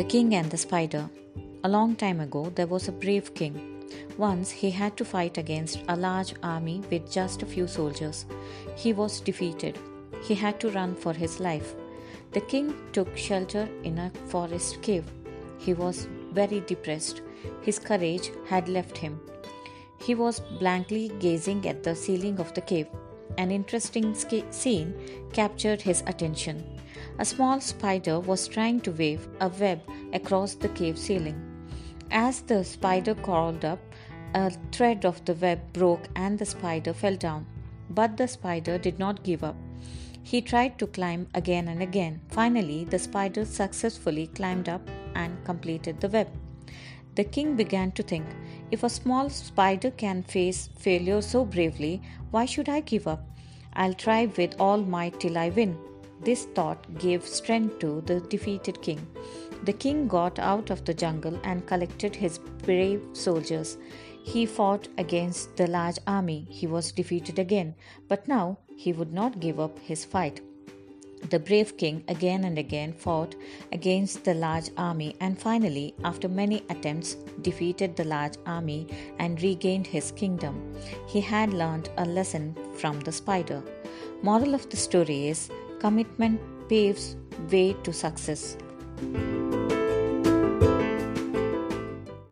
The King and the Spider. A long time ago, there was a brave king. Once he had to fight against a large army with just a few soldiers. He was defeated. He had to run for his life. The king took shelter in a forest cave. He was very depressed. His courage had left him. He was blankly gazing at the ceiling of the cave. An interesting scene captured his attention. A small spider was trying to wave a web across the cave ceiling. As the spider crawled up, a thread of the web broke and the spider fell down. But the spider did not give up. He tried to climb again and again. Finally, the spider successfully climbed up and completed the web. The king began to think if a small spider can face failure so bravely, why should I give up? I'll try with all my might till I win. This thought gave strength to the defeated king. The king got out of the jungle and collected his brave soldiers. He fought against the large army. He was defeated again, but now he would not give up his fight. The brave king again and again fought against the large army and finally, after many attempts, defeated the large army and regained his kingdom. He had learned a lesson from the spider. Moral of the story is Commitment paves way to success.